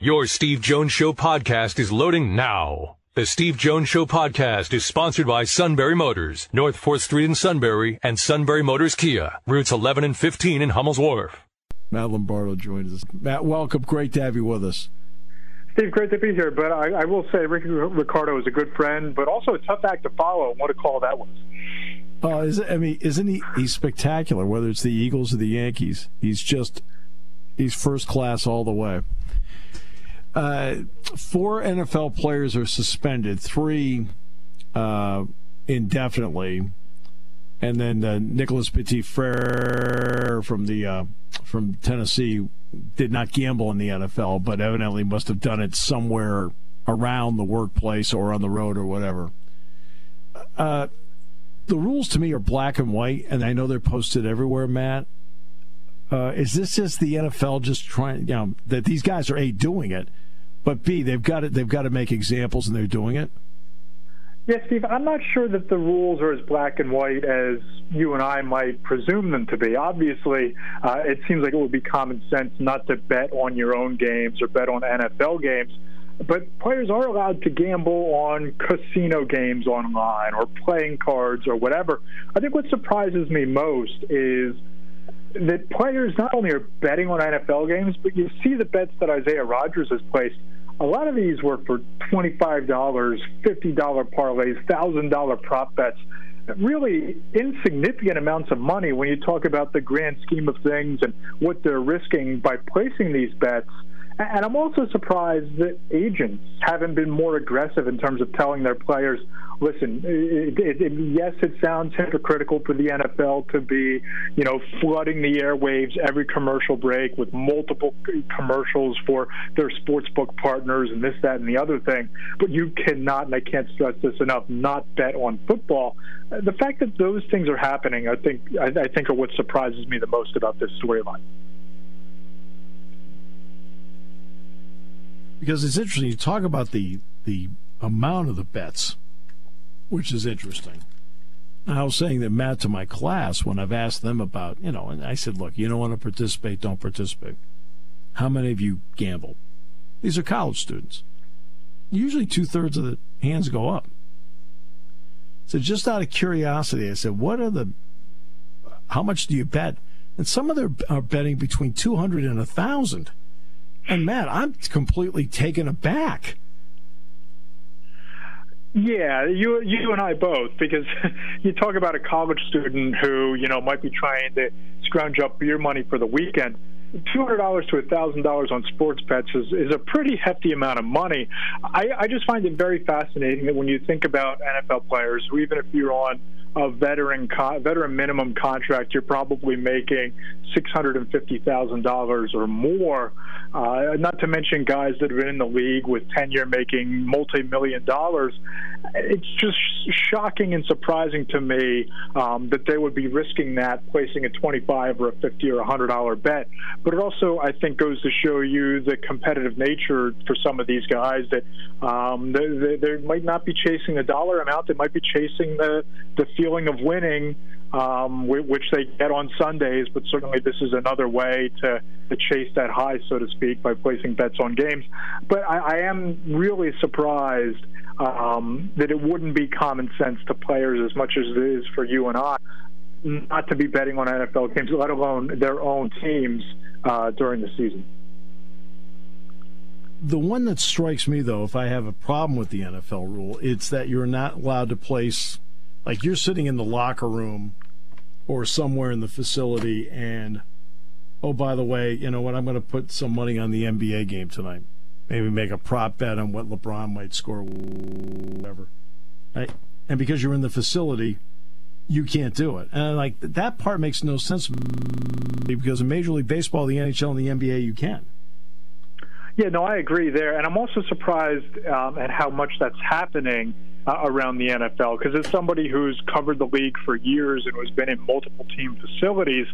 Your Steve Jones Show podcast is loading now. The Steve Jones Show podcast is sponsored by Sunbury Motors, North 4th Street in Sunbury, and Sunbury Motors Kia, routes 11 and 15 in Hummel's Wharf. Matt Lombardo joins us. Matt, welcome. Great to have you with us. Steve, great to be here. But I, I will say, Ricky Ricardo is a good friend, but also a tough act to follow. What a call that was. Uh, is, I mean, isn't he? He's spectacular. Whether it's the Eagles or the Yankees, he's just he's first class all the way. Uh, four NFL players are suspended, three uh, indefinitely, and then uh, Nicholas Petit Frere from the uh, from Tennessee did not gamble in the NFL, but evidently must have done it somewhere around the workplace or on the road or whatever. Uh, the rules to me are black and white, and I know they're posted everywhere, Matt. Uh, is this just the NFL just trying, you know, that these guys are a doing it, but b they've got it, they've got to make examples and they're doing it. Yes, Steve. I'm not sure that the rules are as black and white as you and I might presume them to be. Obviously, uh, it seems like it would be common sense not to bet on your own games or bet on NFL games but players are allowed to gamble on casino games online or playing cards or whatever. I think what surprises me most is that players not only are betting on NFL games, but you see the bets that Isaiah Rodgers has placed. A lot of these were for $25, $50 parlays, $1,000 prop bets. Really insignificant amounts of money when you talk about the grand scheme of things and what they're risking by placing these bets. And I'm also surprised that agents haven't been more aggressive in terms of telling their players, listen, it, it, it, yes, it sounds hypocritical for the NFL to be, you know, flooding the airwaves every commercial break with multiple commercials for their sportsbook partners and this, that, and the other thing. But you cannot, and I can't stress this enough, not bet on football. The fact that those things are happening, I think, I, I think, are what surprises me the most about this storyline. Because it's interesting. You talk about the the amount of the bets, which is interesting. I was saying that Matt to my class when I've asked them about, you know, and I said, look, you don't want to participate, don't participate. How many of you gamble? These are college students. Usually two thirds of the hands go up. So just out of curiosity, I said, what are the, how much do you bet? And some of them are betting between 200 and 1,000. And Matt, I'm completely taken aback. Yeah, you you and I both because you talk about a college student who you know might be trying to scrounge up beer money for the weekend. Two hundred dollars to thousand dollars on sports bets is, is a pretty hefty amount of money. I, I just find it very fascinating that when you think about NFL players, or even if you're on a veteran co- veteran minimum contract, you're probably making six hundred and fifty thousand dollars or more. Uh, not to mention guys that have been in the league with tenure making multi million dollars. It's just shocking and surprising to me um, that they would be risking that, placing a twenty-five or a fifty or a hundred dollar bet. But it also, I think, goes to show you the competitive nature for some of these guys that um, they, they, they might not be chasing the dollar amount; they might be chasing the the feeling of winning, um, which they get on Sundays. But certainly, this is another way to, to chase that high, so to speak, by placing bets on games. But I, I am really surprised um, that it wouldn't be common sense to players as much as it is for you and I not to be betting on NFL games, let alone their own teams uh, during the season. The one that strikes me, though, if I have a problem with the NFL rule, it's that you're not allowed to place like you're sitting in the locker room or somewhere in the facility and oh by the way you know what? I'm going to put some money on the nba game tonight. Maybe make a prop bet on what lebron might score whatever. Right? and because you're in the facility you can't do it. And like that part makes no sense because in major league baseball the nhl and the nba you can. Yeah, no, I agree there, and I'm also surprised um, at how much that's happening uh, around the NFL because as somebody who's covered the league for years and has been in multiple team facilities,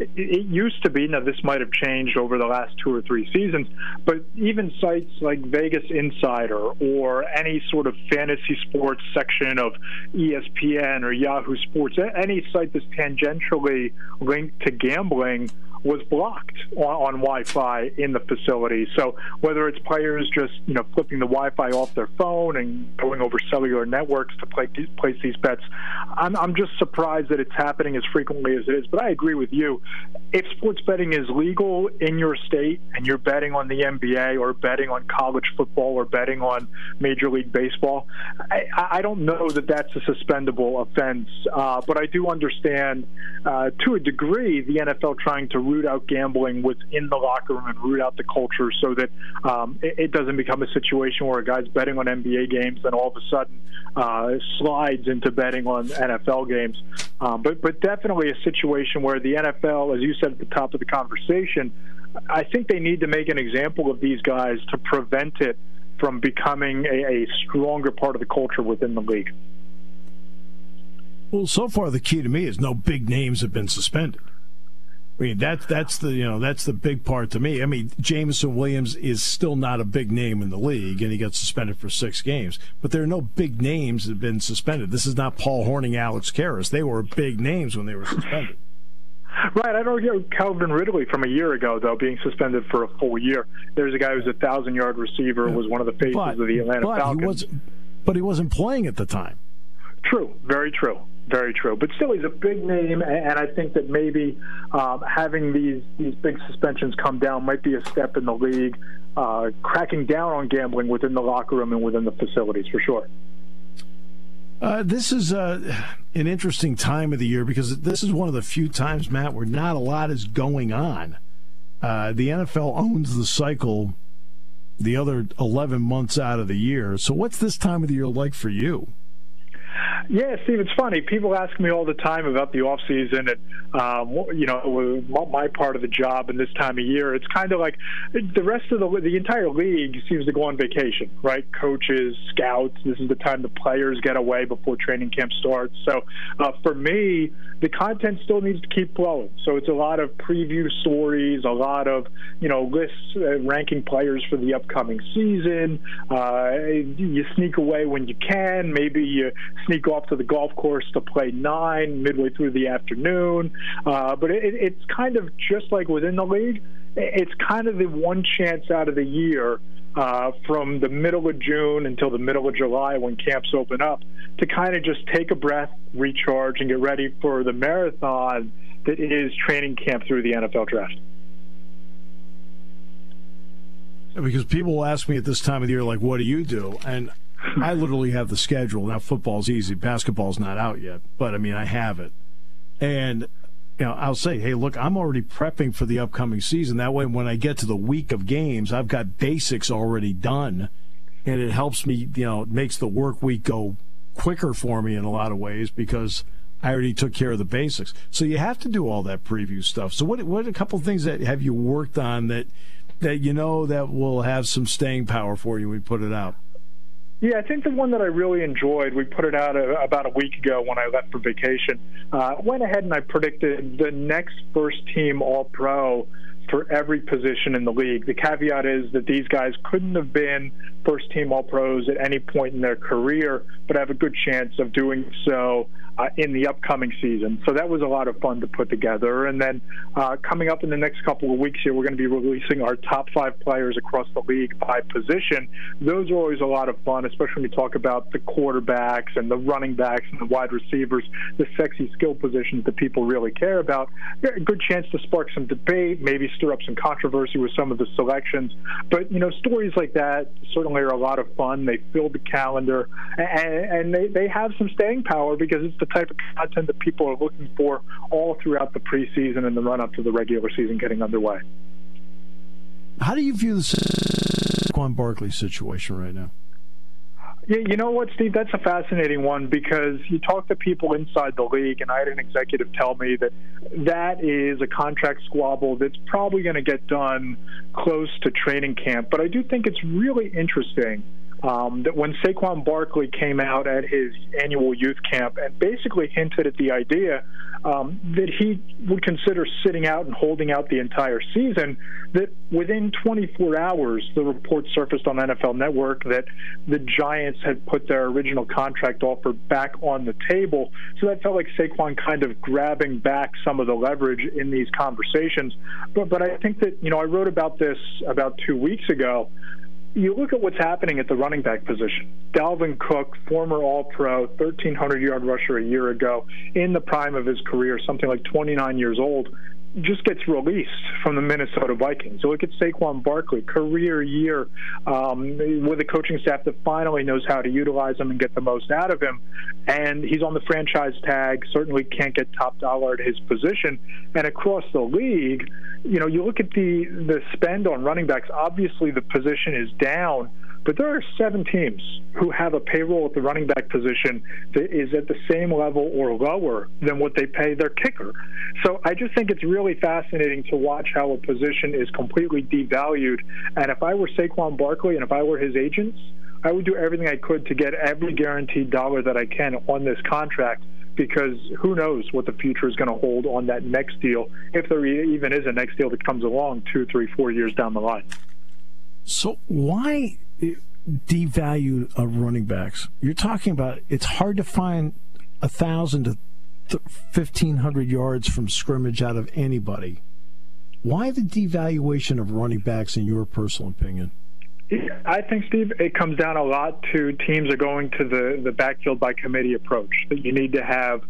it, it used to be. Now this might have changed over the last two or three seasons, but even sites like Vegas Insider or any sort of fantasy sports section of ESPN or Yahoo Sports, any site that's tangentially linked to gambling was blocked on, on Wi-Fi in the facility. So whether it's players just you know flipping the Wi-Fi off their phone and going over cellular networks to play, place these bets, I'm, I'm just surprised that it's happening as frequently as it is. But I agree with you. If sports betting is legal in your state and you're betting on the NBA or betting on college football or betting on Major League Baseball, I, I don't know that that's a suspendable offense. Uh, but I do understand uh, to a degree the NFL trying to root out gambling within the locker room and root out the culture so that um, it, it, doesn't become a situation where a guy's betting on NBA games and all of a sudden uh, slides into betting on NFL games. Um, but but definitely a situation where the NFL, as you said at the top of the conversation, I think they need to make an example of these guys to prevent it from becoming a, a stronger part of the culture within the league. Well, so far the key to me is no big names have been suspended. I mean that's that's the you know that's the big part to me. I mean Jameson Williams is still not a big name in the league, and he got suspended for six games. But there are no big names that have been suspended. This is not Paul Hornung, Alex Karras. They were big names when they were suspended. Right, I don't know Calvin Ridley from a year ago though being suspended for a full year. There's a guy who's a thousand yard receiver, was one of the faces but, of the Atlanta but Falcons. He was, but he wasn't playing at the time. True, very true very true. But still, he's a big name, and I think that maybe um, having these these big suspensions come down might be a step in the league uh, cracking down on gambling within the locker room and within the facilities for sure. Uh, this is uh, an interesting time of the year because this is one of the few times, Matt, where not a lot is going on. Uh, the NFL owns the cycle the other 11 months out of the year. So, what's this time of the year like for you? Yeah, Steve, it's funny. People ask me all the time about the off season and um, you know my part of the job in this time of year. It's kind of like the rest of the the entire league seems to go on vacation, right? Coaches, scouts. This is the time the players get away before training camp starts. So uh, for me, the content still needs to keep flowing. So it's a lot of preview stories, a lot of you know lists uh, ranking players for the upcoming season. Uh, you sneak away when you can. Maybe you sneak off to the golf course to play nine midway through the afternoon. Uh, but it, it's kind of just like within the league. It's kind of the one chance out of the year uh, from the middle of June until the middle of July when camps open up to kind of just take a breath, recharge, and get ready for the marathon that is training camp through the NFL draft. Because people ask me at this time of the year, like, what do you do? And I literally have the schedule. Now, football's easy, basketball's not out yet, but I mean, I have it. And you know, I'll say, hey, look, I'm already prepping for the upcoming season. That way, when I get to the week of games, I've got basics already done, and it helps me. You know, it makes the work week go quicker for me in a lot of ways because I already took care of the basics. So you have to do all that preview stuff. So what what a couple things that have you worked on that that you know that will have some staying power for you when we put it out? Yeah, I think the one that I really enjoyed, we put it out a, about a week ago when I left for vacation. Uh, went ahead and I predicted the next first team All Pro for every position in the league. The caveat is that these guys couldn't have been first team All Pros at any point in their career, but have a good chance of doing so uh, in the upcoming season. So that was a lot of fun to put together. And then uh, coming up in the next couple of weeks here, we're going to be releasing our top five players across the league by position. Those are always a lot of fun, especially when we talk about the quarterbacks and the running backs and the wide receivers, the sexy skill positions that people really care about. A good chance to spark some debate, maybe stir up some controversy with some of the selections. But, you know, stories like that certainly are a lot of fun. They fill the calendar and, and they, they have some staying power because it's the the type of content that people are looking for all throughout the preseason and the run up to the regular season getting underway. How do you view the Saquon Barkley situation right now? Yeah, you know what, Steve? That's a fascinating one because you talk to people inside the league, and I had an executive tell me that that is a contract squabble that's probably going to get done close to training camp. But I do think it's really interesting um, that when Saquon Barkley came out at his annual youth camp and basically hinted at the idea um, that he would consider sitting out and holding out the entire season, that within 24 hours, the report surfaced on NFL Network that the Giants had put their original contract offer back on the table. So that felt like Saquon kind of grabbing back some of the leverage in these conversations. But, but I think that, you know, I wrote about this about two weeks ago you look at what's happening at the running back position. Dalvin Cook, former All Pro, 1,300 yard rusher a year ago, in the prime of his career, something like 29 years old, just gets released from the Minnesota Vikings. So look at Saquon Barkley, career year um, with a coaching staff that finally knows how to utilize him and get the most out of him. And he's on the franchise tag, certainly can't get top dollar at his position. And across the league, you know, you look at the the spend on running backs. Obviously, the position is down but there are seven teams who have a payroll at the running back position that is at the same level or lower than what they pay their kicker. So I just think it's really fascinating to watch how a position is completely devalued. And if I were Saquon Barkley and if I were his agents, I would do everything I could to get every guaranteed dollar that I can on this contract because who knows what the future is going to hold on that next deal, if there even is a next deal that comes along two, three, four years down the line. So why devalue of running backs? You're talking about it's hard to find a thousand to fifteen hundred yards from scrimmage out of anybody. Why the devaluation of running backs, in your personal opinion? I think, Steve, it comes down a lot to teams are going to the, the backfield by committee approach. That you need to have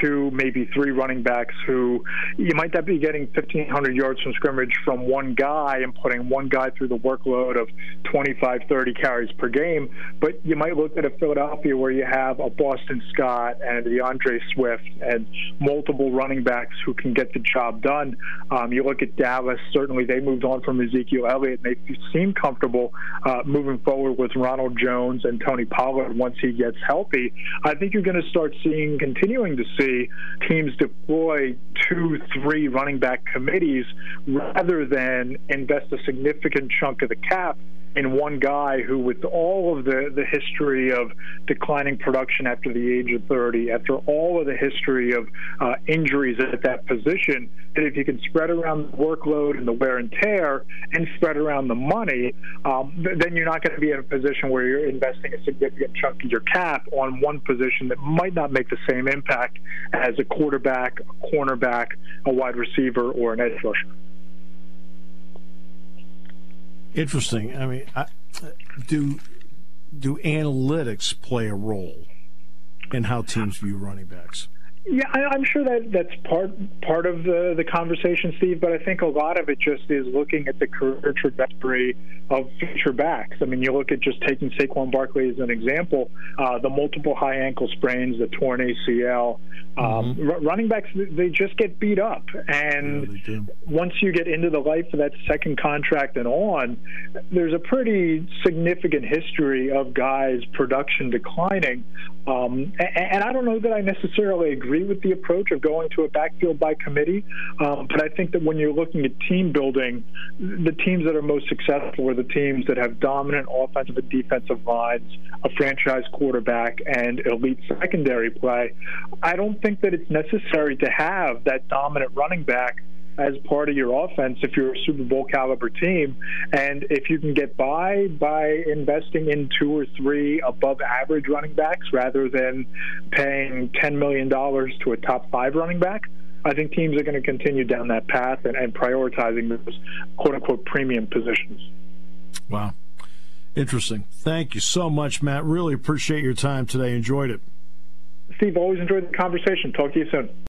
two, maybe three running backs who you might not be getting 1,500 yards from scrimmage from one guy and putting one guy through the workload of 25, 30 carries per game, but you might look at a Philadelphia where you have a Boston Scott and a D'Andre Swift and multiple running backs who can get the job done. Um, you look at Dallas, certainly they moved on from Ezekiel Elliott and they seem comfortable uh, moving forward with Ronald Jones and Tony Pollard once he gets healthy. I think you're going to start seeing continuing to see teams deploy two, three running back committees rather than invest a significant chunk of the cap in one guy who, with all of the, the history of declining production after the age of 30, after all of the history of uh, injuries at that position, that if you can spread around the workload and the wear and tear and spread around the money, um, then you're not going to be in a position where you're investing a significant chunk of your cap on one position that might not make the same impact as a quarterback, a cornerback, a wide receiver, or an edge rusher. Interesting. I mean, I, do do analytics play a role in how teams view running backs? Yeah, I, am sure that that's part part of the the conversation, Steve. But I think a lot of it just is looking at the career trajectory of future backs. I mean, you look at just taking Saquon Barkley as an example, uh, the multiple high ankle sprains, the torn ACL. Um, mm-hmm. r- running backs, they just get beat up, and yeah, once you get into the life of that second contract and on, there's a pretty significant history of guys' production declining. Um, and, and I don't know that I necessarily agree agree with the approach of going to a backfield by committee, um, but I think that when you're looking at team building, the teams that are most successful are the teams that have dominant offensive and defensive lines, a franchise quarterback, and elite secondary play. I don't think that it's necessary to have that dominant running back as part of your offense if you're a Super Bowl caliber team. And if you can get by by investing in two or three above average running backs rather than paying $10 million to a top five running back, I think teams are going to continue down that path and, and prioritizing those quote unquote premium positions. Wow. Interesting. Thank you so much, Matt. Really appreciate your time today. Enjoyed it. Steve, always enjoyed the conversation. Talk to you soon.